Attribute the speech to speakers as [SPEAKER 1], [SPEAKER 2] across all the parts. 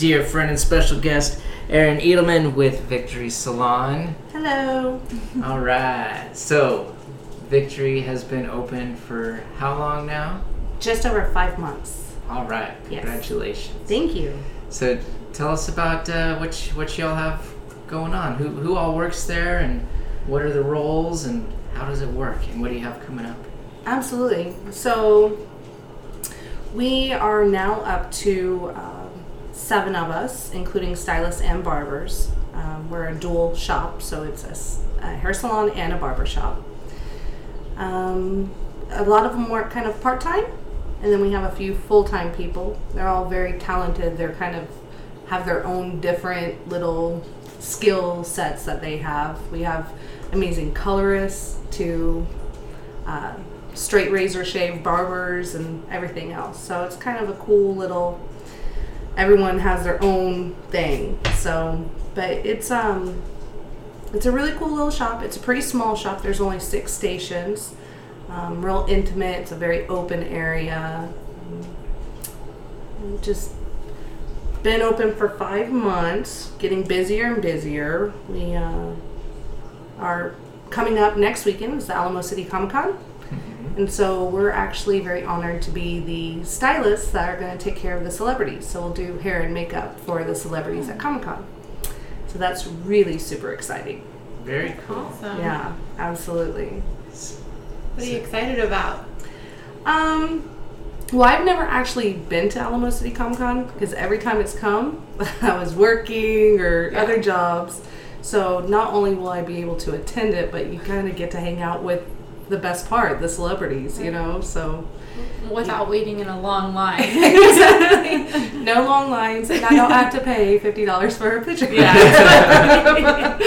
[SPEAKER 1] dear friend and special guest, Aaron Edelman with Victory Salon.
[SPEAKER 2] Hello.
[SPEAKER 1] All right, so Victory has been open for how long now?
[SPEAKER 2] Just over five months.
[SPEAKER 1] All right,
[SPEAKER 2] Yes.
[SPEAKER 1] congratulations.
[SPEAKER 2] Thank you.
[SPEAKER 1] So tell us about uh, what y- what y'all have going on. Who who all works there, and what are the roles, and how does it work, and what do you have coming up?
[SPEAKER 2] Absolutely. So we are now up to um, seven of us, including stylists and barbers. Um, we're a dual shop, so it's a hair salon and a barber shop. Um, a lot of them work kind of part time, and then we have a few full time people. They're all very talented. They're kind of have their own different little skill sets that they have. We have amazing colorists to uh, straight razor shave barbers and everything else. So it's kind of a cool little. Everyone has their own thing. So, but it's um, it's a really cool little shop. It's a pretty small shop. There's only six stations. Um, real intimate. It's a very open area. Um, Just been open for five months. Getting busier and busier. We uh, are coming up next weekend is the Alamo City Comic Con. And so we're actually very honored to be the stylists that are going to take care of the celebrities. So we'll do hair and makeup for the celebrities at Comic Con. So that's really super exciting.
[SPEAKER 1] Very cool.
[SPEAKER 3] Awesome.
[SPEAKER 2] Yeah, absolutely.
[SPEAKER 3] What are you excited about?
[SPEAKER 2] Um, well, I've never actually been to Alamo City Comic Con because every time it's come, I was working or
[SPEAKER 3] Yeah.
[SPEAKER 2] other jobs. So not only will I be able to attend it, but you kind of get to hang out with the best part, the celebrities, you know? So
[SPEAKER 3] Without waiting in a long line.
[SPEAKER 2] exactly. no long lines, and I don't have to pay fifty dollars for a picture. Yeah.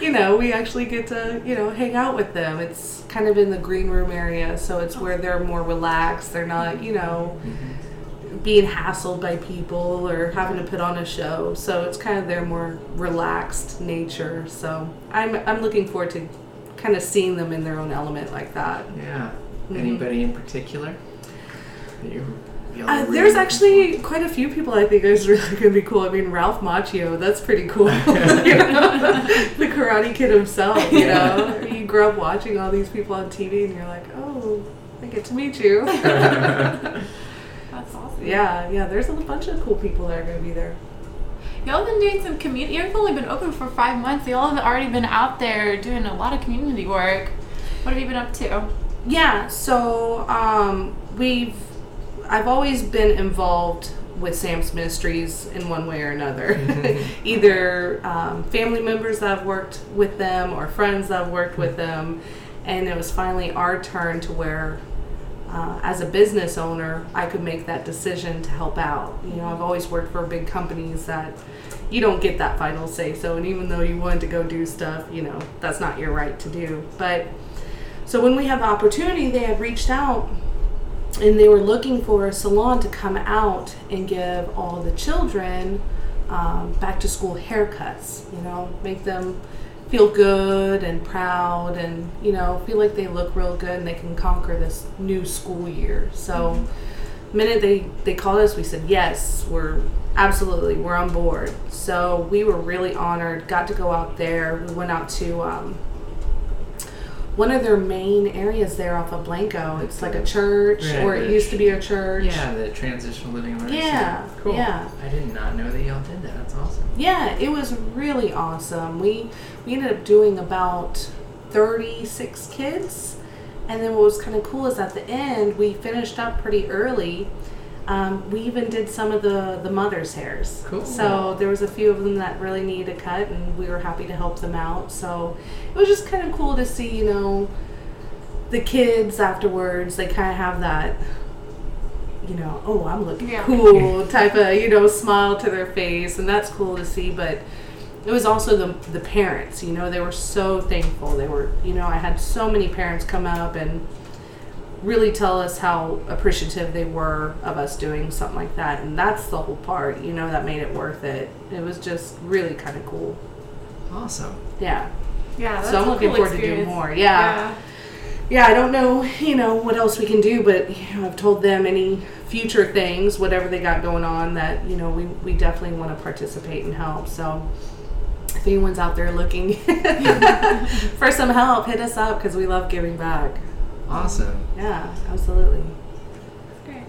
[SPEAKER 2] you know, we actually get to you know hang out with them. It's kind of in the green room area, so it's where they're more relaxed. They're not you know being hassled by people or having to put on a show. So it's kind of their more relaxed nature. So I'm I'm looking forward to kind of seeing them in their own element like that.
[SPEAKER 1] Yeah.
[SPEAKER 2] Mhm.
[SPEAKER 1] Anybody in particular? That you, y'all
[SPEAKER 2] Uh,
[SPEAKER 1] really
[SPEAKER 2] there's
[SPEAKER 1] looking
[SPEAKER 2] actually quite a few people I think is really going to be cool. I mean, Ralph Macchio, that's pretty cool. you know? the Karate Kid himself, you know? You grow up watching all these people on TV and you're like, oh, I get to meet you.
[SPEAKER 3] That's awesome.
[SPEAKER 2] yeah, yeah, there's a bunch of cool people that are going to be there.
[SPEAKER 3] Y'all been doing some community. You've only been open for five months. Y'all have already been out there doing a lot of community work. What have you been up to?
[SPEAKER 2] Yeah, so um, we've, I've always been involved with Sam's Ministries in one way or another. Either um, family members that have worked with them or friends that have worked with them. And it was finally our turn to where, uh, as a business owner, I could make that decision to help out. You know, I've always worked for big companies that you don't get that final say so. And even though you wanted to go do stuff, you know, that's not your right to do. But so when we have opportunity, they had reached out and they were looking for a salon to come out and give all the children um, back to school haircuts. You know, make them feel good and proud, and you know, feel like they look real good and they can conquer this new school year. So, minute they they called us, we said yes, we're absolutely we're on board. So we were really honored. Got to go out there. We went out to. Um, one of their main areas there off of Blanco. It's like a church,
[SPEAKER 1] Right,
[SPEAKER 2] or it used to be a church.
[SPEAKER 1] Yeah, the transitional living learning
[SPEAKER 2] Yeah.
[SPEAKER 1] Cool.
[SPEAKER 2] yeah.
[SPEAKER 1] I did not know that y'all did that. That's awesome.
[SPEAKER 2] Yeah, it was really awesome. We we ended up doing about 36 kids. And then what was kind of cool is at the end, we finished up pretty early. Um, we even did some of the, the mother's hairs.
[SPEAKER 1] Cool.
[SPEAKER 2] So there was a few of them that really needed a cut, and we were happy to help them out. So it was just kind of cool to see, you know, the kids afterwards. They kind of have that, you know, oh, I'm looking
[SPEAKER 3] Yeah.
[SPEAKER 2] cool type of, you know, smile to their face, and that's cool to see. But it was also the the parents. You know, they were so thankful. They were, you know, I had so many parents come up and really tell us how appreciative they were of us doing something like that, and that's the whole part. You know, that made it worth it. It was just really kind of cool.
[SPEAKER 1] Awesome.
[SPEAKER 2] Yeah.
[SPEAKER 3] Yeah, that's
[SPEAKER 2] so I'm
[SPEAKER 3] a
[SPEAKER 2] looking
[SPEAKER 3] cool
[SPEAKER 2] forward to
[SPEAKER 3] experience.
[SPEAKER 2] doing more. Yeah. yeah. I don't know, you know, what else we can do, but you know, I've told them any future things, whatever they got going on, that you know we we definitely want to participate and help. So. If anyone's out there looking for some help, hit us up because we love giving back.
[SPEAKER 1] Awesome.
[SPEAKER 2] Yeah, absolutely.
[SPEAKER 3] Great.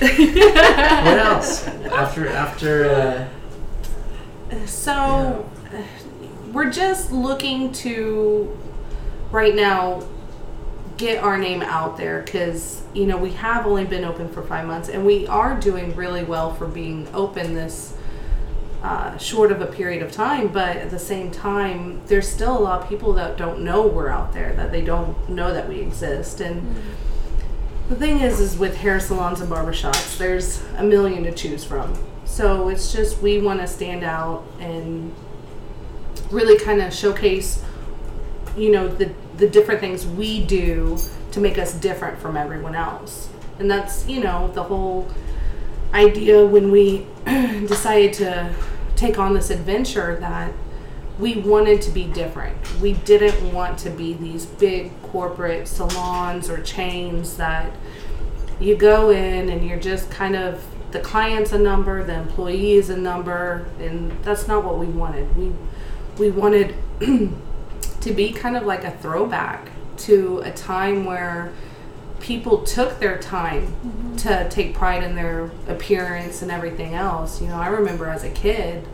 [SPEAKER 1] What else after after? Uh,
[SPEAKER 2] So we're just looking to right now get our name out there because you know we have only been open for five months and we are doing really well for being open this uh, short of a period of time but at the same time there's still a lot of people that don't know we're out there that they don't know that we exist. And the thing is is with hair salons and barbershops there's a million to choose from. So it's just we want to stand out and really kind of showcase you know the the different things we do to make us different from everyone else. And that's you know the whole idea when we decided to take on this adventure that we wanted to be different. We didn't want to be these big corporate salons or chains that you go in and you're just kind of the client's a number the employee is a number and that's not what we wanted. We we wanted to be kind of like a throwback to a time where people took their time mm-hmm. to take pride in their appearance and everything else. You know, I remember as a kid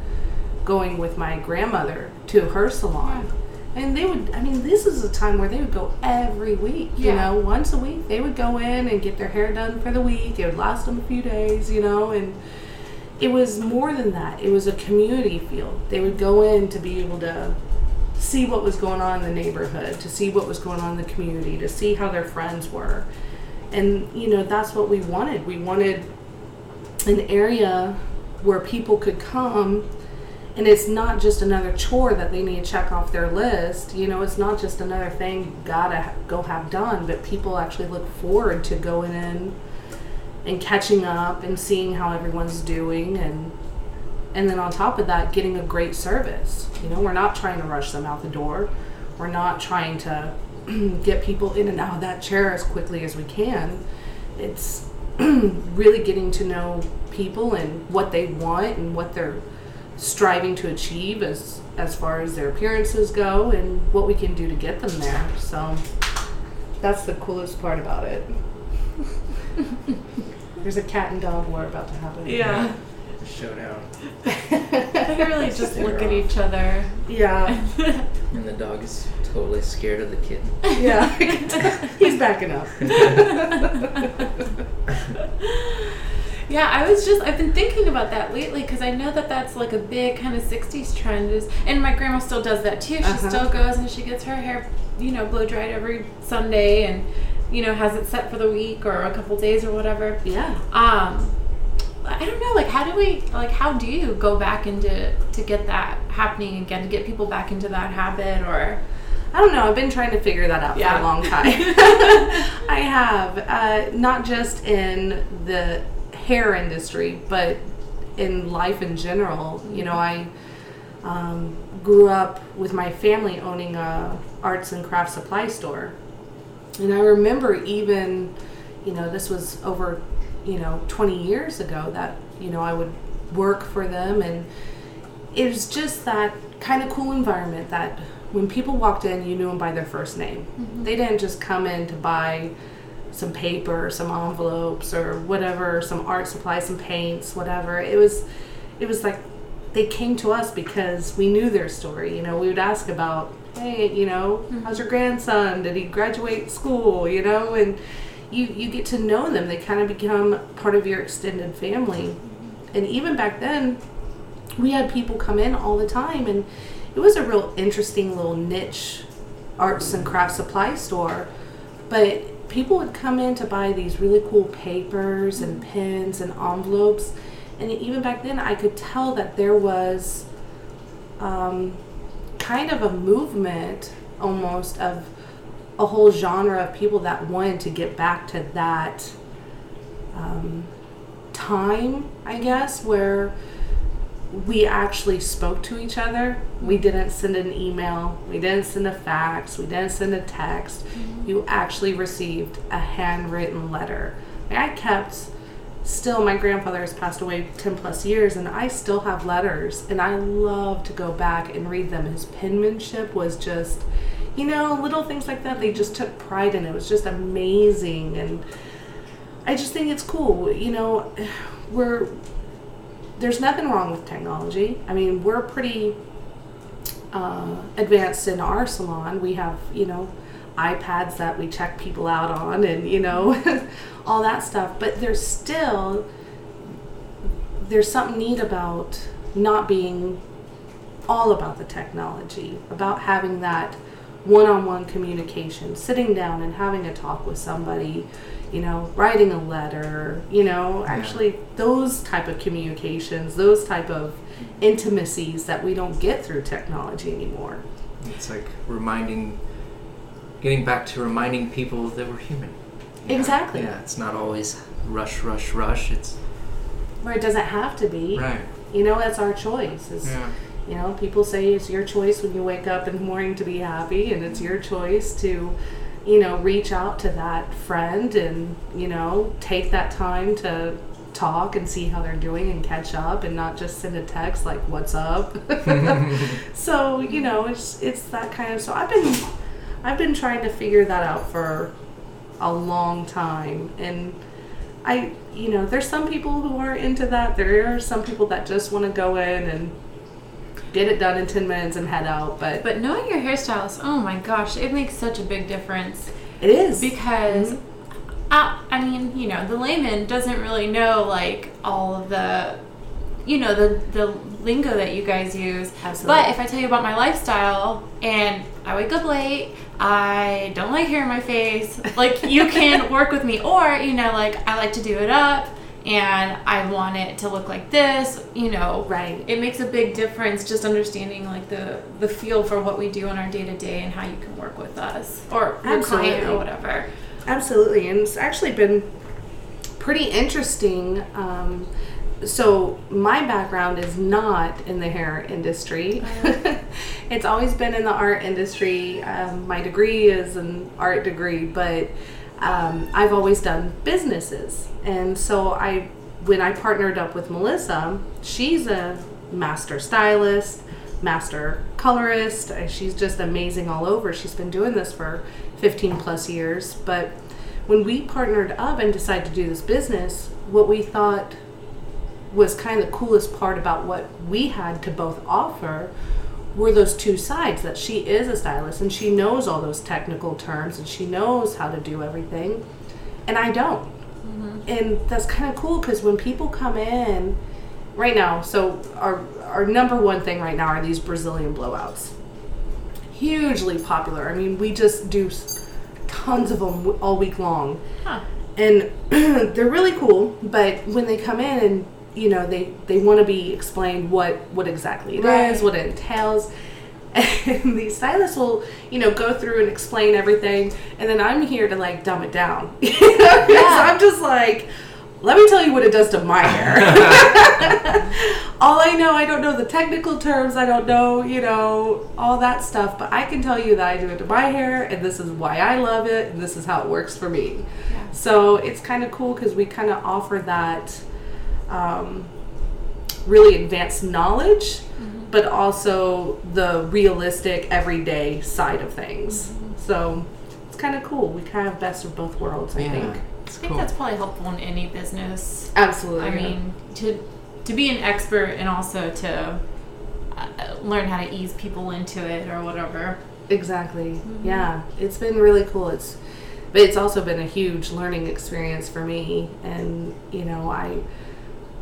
[SPEAKER 2] going with my grandmother to her salon. And they would, I mean, this is a time where they would go every week, you know, once a week. They would go in and get their hair done for the week. It would last them a few days, you know, and it was more than that. It was a community feel. They would go in to be able to see what was going on in the neighborhood, to see what was going on in the community, to see how their friends were. And, you know, that's what we wanted. We wanted an area where people could come and it's not just another chore that they need to check off their list. You know, it's not just another thing you gotta go have done, but people actually look forward to going in and catching up and seeing how everyone's doing and and then on top of that getting a great service. You know we're not trying to rush them out the door. We're not trying to get people in and out of that chair as quickly as we can. It's really getting to know people and what they want and what they're striving to achieve as as far as their appearances go and what we can do to get them there. So that's the coolest part about it. There's a cat and dog war about to happen.
[SPEAKER 3] Yeah.
[SPEAKER 1] Showdown,
[SPEAKER 3] They really just look at each other.
[SPEAKER 2] yeah
[SPEAKER 1] and the dog is totally scared of the kitten.
[SPEAKER 2] yeah he's backing up
[SPEAKER 3] Yeah, I was just I've been thinking about that lately because I know that that's like a big kind of '60s trend. Is and my grandma still does that too. She
[SPEAKER 2] Uh-huh.
[SPEAKER 3] still goes and she gets her hair, you know, blow dried every Sunday and you know has it set for the week or a couple days or whatever.
[SPEAKER 2] yeah
[SPEAKER 3] Um, I don't know. Like, how do we like how do you go back into to get that happening again to get people back into that habit or
[SPEAKER 2] I don't know. I've been trying to figure that out for a long time. I have, uh, not just in the hair industry, but in life in general. You know, I um, grew up with my family owning a arts and craft supply store, and I remember even, you know, this was over, you know, 20 years ago that you know I would work for them and it was just that kind of cool environment that when people walked in, you knew them by their first name. Mm-hmm. They didn't just come in to buy some paper, some envelopes, or whatever, some art supplies, some paints, whatever. It was, it was like they came to us because we knew their story. You know, we would ask about, hey, you know, mm-hmm. how's your grandson? Did he graduate school? You know, and you you get to know them. They kind of become part of your extended family. And even back then, we had people come in all the time and it was a real interesting little niche arts and craft supply store but people would come in to buy these really cool papers and pens and envelopes and even back then i could tell that there was um, kind of a movement almost of a whole genre of people that wanted to get back to that um, time i guess where we actually spoke to each other. We didn't send an email, we didn't send a fax, we didn't send a text. You actually received a handwritten letter. Like, I kept still my grandfather has passed away 10 plus years and I still have letters and I love to go back and read them. His penmanship was just you know, little things like that. They just took pride in it. It was just amazing and I just think it's cool. You know, we're there's nothing wrong with technology. I mean, we're pretty uh, advanced in our salon. We have, you know, iPads that we check people out on and, you know, all that stuff. But there's still there's something neat about not being all about the technology, about having that one-on-one communication, sitting down and having a talk with somebody, you know, writing a letter, you know, actually those type of communications, those type of intimacies that we don't get through technology anymore.
[SPEAKER 1] It's like reminding, getting back to reminding people that we're human. know?
[SPEAKER 2] Exactly.
[SPEAKER 1] Yeah, it's not always rush, rush, rush. It's
[SPEAKER 2] Where it doesn't have to be.
[SPEAKER 1] right.
[SPEAKER 2] You know, that's our choice. Is
[SPEAKER 1] Yeah.
[SPEAKER 2] You know, people say it's your choice when you wake up in the morning to be happy, and it's your choice to, you know, reach out to that friend and, you know, take that time to talk and see how they're doing and catch up and not just send a text like, what's up? so, you know, it's, it's that kind of, so I've been, I've been trying to figure that out for a long time. And I, you know, there's some people who are into that. There are some people that just want to go in and get it done in 10 minutes and head out. But,
[SPEAKER 3] But knowing your hairstylist, oh my gosh, it makes such a big difference
[SPEAKER 2] it is.
[SPEAKER 3] because. Uh, I mean, you know, the layman doesn't really know like all of the, you know, the the lingo that you guys use.
[SPEAKER 2] Absolutely.
[SPEAKER 3] But if I tell you about my lifestyle and I wake up late, I don't like hair in my face, like you can work with me. Or, you know, like I like to do it up and I want it to look like this, you know.
[SPEAKER 2] Right.
[SPEAKER 3] It makes a big difference just understanding like the the feel for what we do in our day to day and how you can work with us or your client or whatever.
[SPEAKER 2] Absolutely, and it's actually been pretty interesting. Um, so my background is not in the hair industry. it's always been in the art industry. Um, my degree is an art degree, but um, I've always done businesses, and so I, when I partnered up with Melissa, she's a master stylist, master colorist. Uh, She's just amazing all over. She's been doing this for 15 plus years. But when we partnered up and decided to do this business, what we thought was kind of the coolest part about what we had to both offer were those two sides that she is a stylist and she knows all those technical terms and she knows how to do everything and I don't. Mm-hmm. And that's kind of cool because when people come in right now, so our our number one thing right now are these Brazilian blowouts. Hugely popular. I mean, we just do tons of them all week long
[SPEAKER 3] Huh.
[SPEAKER 2] and they're really cool but when they come in and you know they they want to be explained what what exactly it is,
[SPEAKER 3] Right.
[SPEAKER 2] what it entails and the stylist will you know go through and explain everything and then i'm here to like dumb it down you know 'Cause
[SPEAKER 3] Yeah.
[SPEAKER 2] i'm just like let me tell you what it does to my hair all i know i don't know the technical terms i don't know you know all that stuff but i can tell you that i do it to my hair and this is why i love it and this is how it works for me
[SPEAKER 3] Yeah.
[SPEAKER 2] so it's kind of cool because we kind of offer that um, really advanced knowledge, but also the realistic everyday side of things. So it's kind of cool. We kind of best of both worlds, I
[SPEAKER 1] yeah.
[SPEAKER 2] think.
[SPEAKER 3] I think
[SPEAKER 1] cool.
[SPEAKER 3] that's probably helpful in any business.
[SPEAKER 2] Absolutely.
[SPEAKER 3] I mean, to to be an expert and also to uh, learn how to ease people into it or whatever.
[SPEAKER 2] Exactly. Yeah, it's been really cool. It's but it's also been a huge learning experience for me and you know, I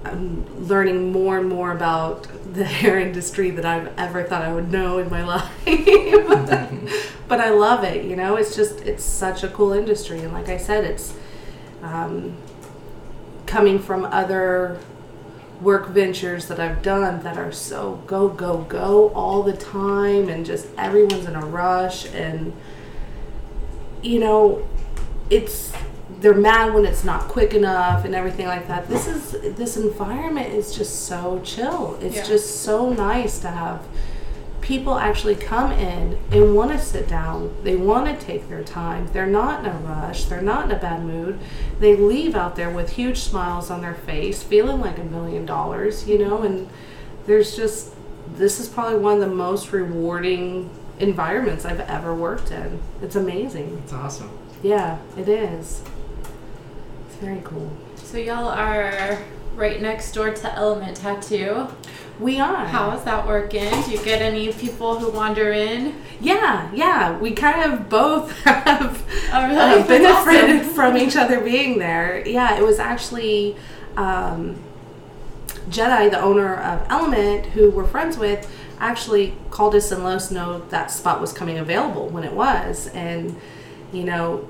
[SPEAKER 2] I'm learning more and more about the hair industry that I've ever thought I would know in my life. but I love it, you know. It's just it's such a cool industry and like I said, it's um, coming from other work ventures that I've done that are so go go go all the time and just everyone's in a rush and you know it's they're mad when it's not quick enough and everything like that. This is this environment is just so chill. It's
[SPEAKER 3] Yeah.
[SPEAKER 2] just so nice to have people actually come in and want to sit down. They want to take their time. They're not in a rush. They're not in a bad mood. They leave out there with huge smiles on their face, feeling like a million dollars, you know, and there's just this is probably one of the most rewarding environments I've ever worked in. It's amazing.
[SPEAKER 1] It's awesome.
[SPEAKER 2] Yeah, it is. Very cool.
[SPEAKER 3] So y'all are right next door to Element Tattoo.
[SPEAKER 2] We are.
[SPEAKER 3] How is that working? Do you get any people who wander in?
[SPEAKER 2] Yeah, yeah. We kind of both have
[SPEAKER 3] Oh, really?
[SPEAKER 2] uh, benefited
[SPEAKER 3] awesome.
[SPEAKER 2] from each other being there. Yeah, it was actually um, Jedi, the owner of Element, who we're friends with, actually called us and let us know that spot was coming available when it was. And, you know,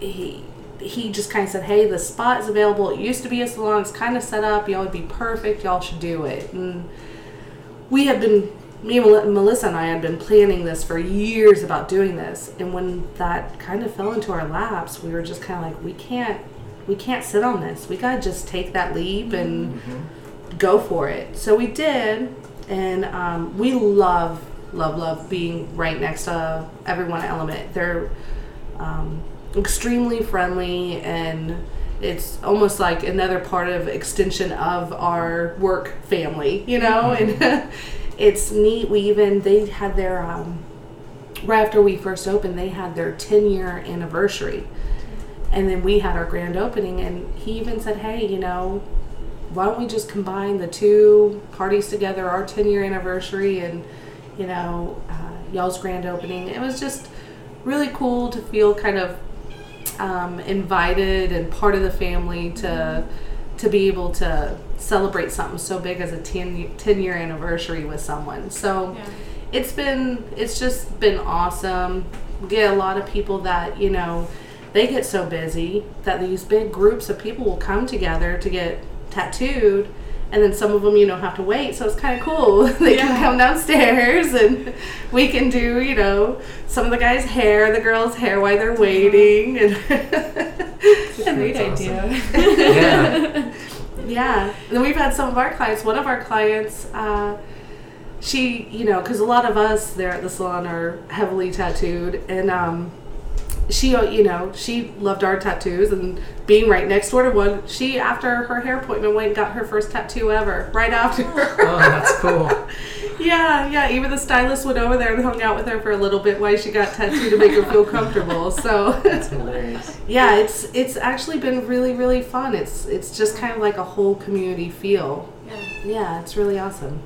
[SPEAKER 2] he he just kind of said, "Hey, the spot is available. It used to be a salon. It's kind of set up. Y'all would be perfect. Y'all should do it." And we had been, me and Melissa and I had been planning this for years about doing this. And when that kind of fell into our laps, we were just kind of like, "We can't, we can't sit on this. We gotta just take that leap and go for it." So we did, and um, we love, love, love being right next to everyone at Element. They're um, extremely friendly and it's almost like another part of extension of our work family you know? And it's neat we even they had their um, right after we first opened they had their 10 year anniversary. And then we had our grand opening and he even said hey you know why don't we just combine the two parties together our 10 year anniversary and you know uh, y'all's grand opening? It was just really cool to feel kind of um, invited and part of the family to to be able to celebrate something so big as a 10, 10 year anniversary with someone so
[SPEAKER 3] Yeah.
[SPEAKER 2] it's been it's just been awesome we get a lot of people that you know they get so busy that these big groups of people will come together to get tattooed and then some of them you know have to wait so it's kind of cool they can come downstairs and we can do you know some of the guys hair the girls hair while they're waiting and
[SPEAKER 3] a
[SPEAKER 1] Great
[SPEAKER 3] idea.
[SPEAKER 1] Yeah.
[SPEAKER 2] Yeah, and then we've had some of our clients. One of our clients, uh, she, you know, because a lot of us there at the salon are heavily tattooed, and um, she, uh, you know, she loved our tattoos, and being right next door to one, she after her hair appointment went and got her first tattoo ever right after.
[SPEAKER 1] Oh, that's cool.
[SPEAKER 2] yeah, yeah. Even the stylist went over there and hung out with her for a little bit while she got tattooed to make her feel comfortable. So.
[SPEAKER 1] That's hilarious.
[SPEAKER 2] yeah it's it's actually been really really fun it's it's just kind of like a whole community feel
[SPEAKER 3] Yeah.
[SPEAKER 2] yeah it's really awesome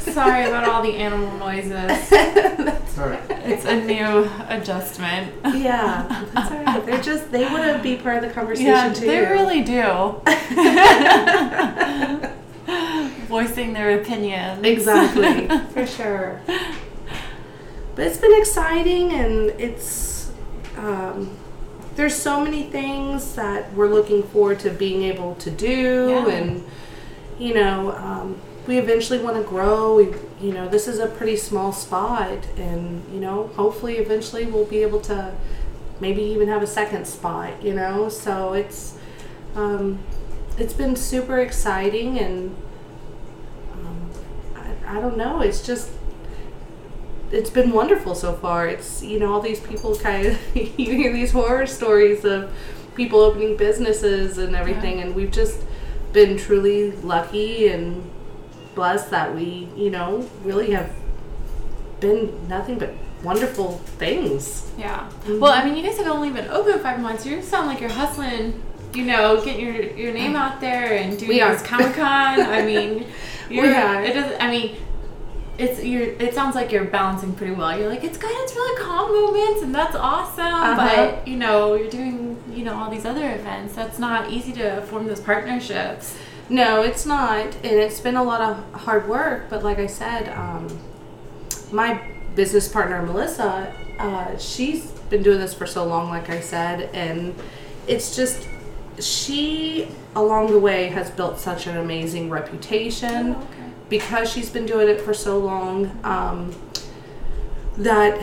[SPEAKER 3] Sorry about all the animal noises.
[SPEAKER 1] It's all right.
[SPEAKER 3] It's a new adjustment.
[SPEAKER 2] yeah that's all right they're just they want to be part of the conversation
[SPEAKER 3] Yeah,
[SPEAKER 2] too
[SPEAKER 3] they really do. Voicing their opinions.
[SPEAKER 2] exactly for sure but it's been exciting and it's um, there's so many things that we're looking forward to being able to do
[SPEAKER 3] Yeah.
[SPEAKER 2] and you know um, we eventually want to grow we you know this is a pretty small spot and you know hopefully eventually we'll be able to maybe even have a second spot you know? So it's um, it's been super exciting and um, I, I don't know it's just it's been wonderful so far. It's you know all these people kind of you hear these horror stories of people opening businesses and everything and we've just been truly lucky and blessed that we you know really have been nothing but wonderful things
[SPEAKER 3] Yeah. Well, I mean, you guys have only been open five months. You sound like you're hustling. You know, getting your your name out there and doing
[SPEAKER 2] We
[SPEAKER 3] this Comic Con. I mean, you're.
[SPEAKER 2] are.
[SPEAKER 3] It does. I mean, it's you're. It sounds like you're balancing pretty well. You're like, it's good. It's really calm moments, and that's awesome.
[SPEAKER 2] Uh-huh.
[SPEAKER 3] But you know, you're doing you know all these other events. That's not easy to form those partnerships.
[SPEAKER 2] No, it's not, and it's been a lot of hard work. But like I said, um, my business partner Melissa, uh, she's been doing this for so long. Like I said, and it's just she along the way has built such an amazing reputation
[SPEAKER 3] Oh, okay.
[SPEAKER 2] because she's been doing it for so long um, that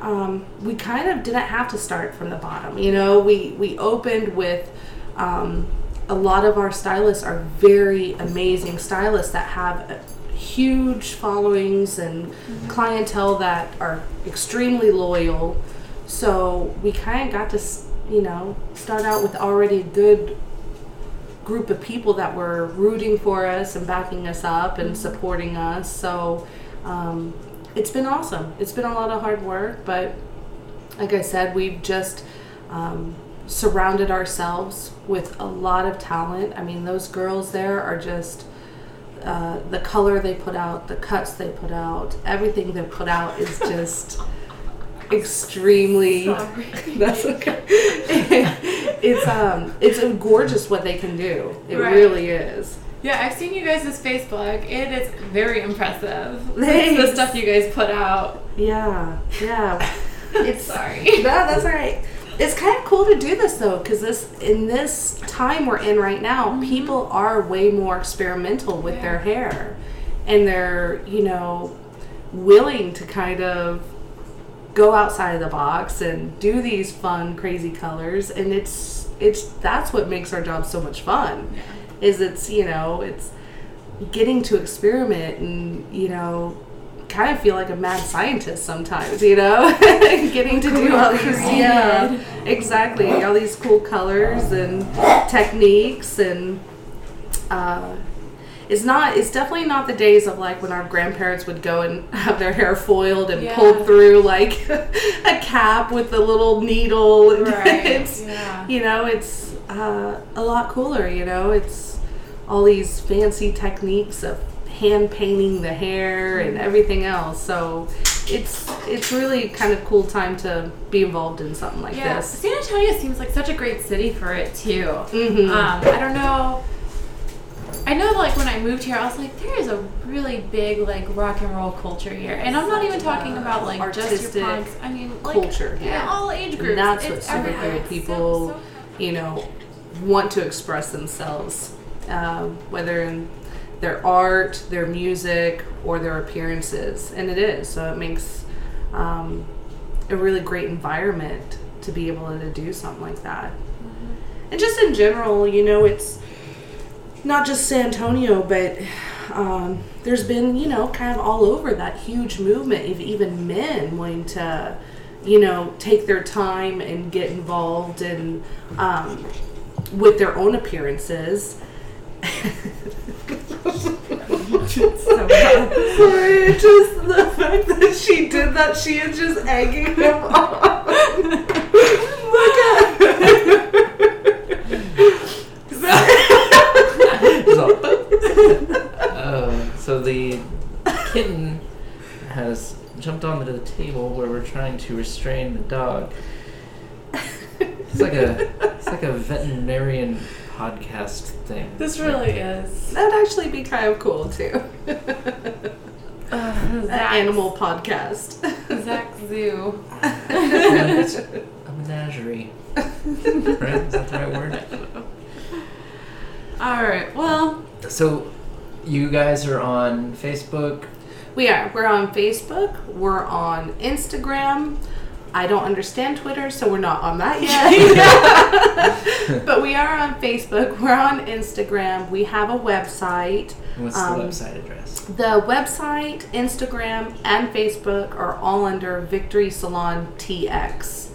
[SPEAKER 2] um, we kind of didn't have to start from the bottom. You know, we we opened with. Um, a lot of our stylists are very amazing stylists that have uh, huge followings and clientele that are extremely loyal. So we kind of got to, you know, start out with already a good group of people that were rooting for us and backing us up and supporting us. So um, it's been awesome. It's been a lot of hard work, but like I said, we've just um, surrounded ourselves with a lot of talent. I mean, those girls there are just uh, the color they put out, the cuts they put out, everything they put out is just extremely. That's okay. it's um, it's gorgeous what they can do. It
[SPEAKER 3] Right.
[SPEAKER 2] really is.
[SPEAKER 3] Yeah, I've seen you guys' Facebook. And It is very impressive. The stuff you guys put out.
[SPEAKER 2] Yeah, yeah. It's
[SPEAKER 3] Sorry.
[SPEAKER 2] No, that's all right. It's kind of cool to do this though, because this in this time we're in right now, mm-hmm. people are way more experimental with their hair, and they're you know willing to kind of go outside of the box and do these fun, crazy colors, and it's it's that's what makes our job so much fun. Is it's you know it's getting to experiment and you know kind of feel like a mad scientist sometimes you know getting to do all these yeah exactly all these cool colors and techniques and uh, it's not it's definitely not the days of like when our grandparents would go and have their hair foiled and
[SPEAKER 3] Yeah.
[SPEAKER 2] pulled through like a cap with a little needle
[SPEAKER 3] Right.
[SPEAKER 2] it's
[SPEAKER 3] Yeah.
[SPEAKER 2] you know it's uh, a lot cooler you know it's all these fancy techniques of hand painting the hair and everything else so it's it's really kind of cool time to be involved in something like
[SPEAKER 3] Yeah,
[SPEAKER 2] this
[SPEAKER 3] San Antonio seems like such a great city for it too.
[SPEAKER 2] Mhm.
[SPEAKER 3] Um, I don't know. I know, like when I moved here, I was like, there is a really big like rock and roll culture here, and I'm not even talking about like just
[SPEAKER 2] Artistic
[SPEAKER 3] your punks. I mean, like
[SPEAKER 2] culture,
[SPEAKER 3] yeah, all age groups.
[SPEAKER 2] and that's
[SPEAKER 3] it's
[SPEAKER 2] what's super cool
[SPEAKER 3] It's so-
[SPEAKER 2] people
[SPEAKER 3] so
[SPEAKER 2] you know want to express themselves um, whether in their art their music or their appearances. And it is. So it makes um, a really great environment to be able to do something like that. And just in general you know it's not just san antonio but um, there's been you know kind of all over that huge movement of even men wanting to you know take their time and get involved and um, with their own appearances Sorry, just the fact that she did that, she is just egging him on. Look
[SPEAKER 1] Oh, so the kitten has jumped onto the table where we're trying to restrain the dog. It's like a it's like a veterinarian podcast thing.
[SPEAKER 3] This really is.
[SPEAKER 2] That'd actually be kind of cool too.
[SPEAKER 3] Uh,
[SPEAKER 2] An animal podcast.
[SPEAKER 3] Zach Zoo.
[SPEAKER 1] A menagerie. Right? Is that the right word?
[SPEAKER 3] All right. Well,
[SPEAKER 1] So, you guys are on Facebook.
[SPEAKER 2] We are. We're on Facebook. We're on Instagram. I don't understand Twitter, so we're not on that yet. but we are on Facebook. We're on Instagram. We have a website.
[SPEAKER 1] What's
[SPEAKER 2] Um,
[SPEAKER 1] the website address?
[SPEAKER 2] The website, Instagram, and Facebook are all under Victory Salon TX.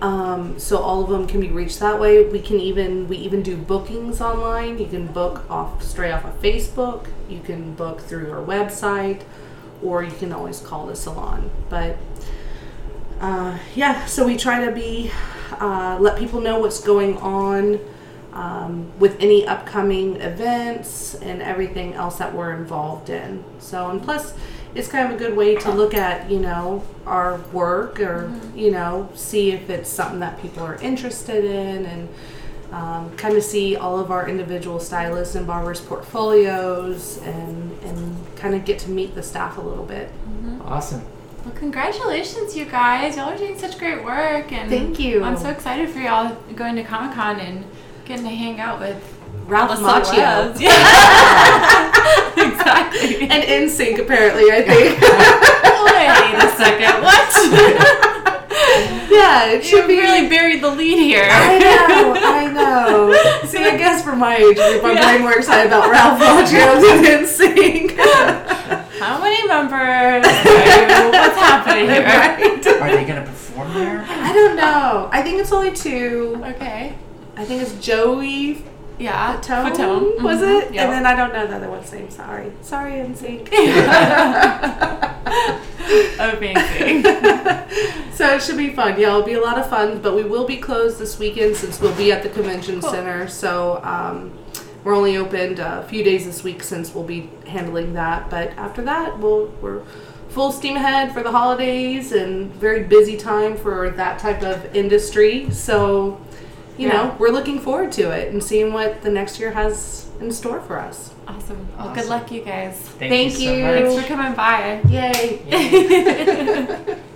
[SPEAKER 2] Um, so all of them can be reached that way. We can even we even do bookings online. You can book off straight off of Facebook. You can book through our website, or you can always call the salon. But uh, yeah, so we try to be uh, let people know what's going on um, with any upcoming events and everything else that we're involved in. So, and plus, it's kind of a good way to look at, you know, our work or, you know, see if it's something that people are interested in and um, kind of see all of our individual stylists and barbers' portfolios and, and kind of get to meet the staff a little bit.
[SPEAKER 1] Awesome.
[SPEAKER 3] Well, congratulations, you guys. Y'all are doing such great work, and
[SPEAKER 2] Thank you.
[SPEAKER 3] I'm so excited for y'all going to Comic Con and getting to hang out with
[SPEAKER 2] Ralph Macchio.
[SPEAKER 3] Yeah, exactly.
[SPEAKER 2] And NSYNC, apparently, I think.
[SPEAKER 3] Wait a second. What? Yeah, it should you be really buried the lead here.
[SPEAKER 2] I know, I know. See, I guess for my age group, I'm
[SPEAKER 3] Yeah.
[SPEAKER 2] way more excited about Ralph Macchio than NSYNC.
[SPEAKER 3] How many members? Are- What's happening here?
[SPEAKER 2] right?
[SPEAKER 1] Are they gonna perform there?
[SPEAKER 2] I don't know. I think it's only two.
[SPEAKER 3] Okay.
[SPEAKER 2] I think it's Joey
[SPEAKER 3] Yeah.
[SPEAKER 2] Fatone,
[SPEAKER 3] Fatone.
[SPEAKER 2] was
[SPEAKER 3] Mhm.
[SPEAKER 2] it?
[SPEAKER 3] Yep.
[SPEAKER 2] And then I don't know the other one's name. Sorry. Sorry, NSYNC.
[SPEAKER 3] Amazing.
[SPEAKER 2] so it should be fun. Yeah, it'll be a lot of fun. But we will be closed this weekend since we'll be at the convention
[SPEAKER 3] Cool.
[SPEAKER 2] center. So um, we're only opened a few days this week since we'll be handling that. But after that, we'll we're full steam ahead for the holidays and very busy time for that type of industry. So you
[SPEAKER 3] Yeah.
[SPEAKER 2] know, we're looking forward to it and seeing what the next year has in store for us.
[SPEAKER 3] Awesome. Well, good luck, you guys.
[SPEAKER 1] Thank,
[SPEAKER 2] Thank
[SPEAKER 1] you.
[SPEAKER 2] you.
[SPEAKER 1] So much.
[SPEAKER 3] Thanks for coming by.
[SPEAKER 2] Yay!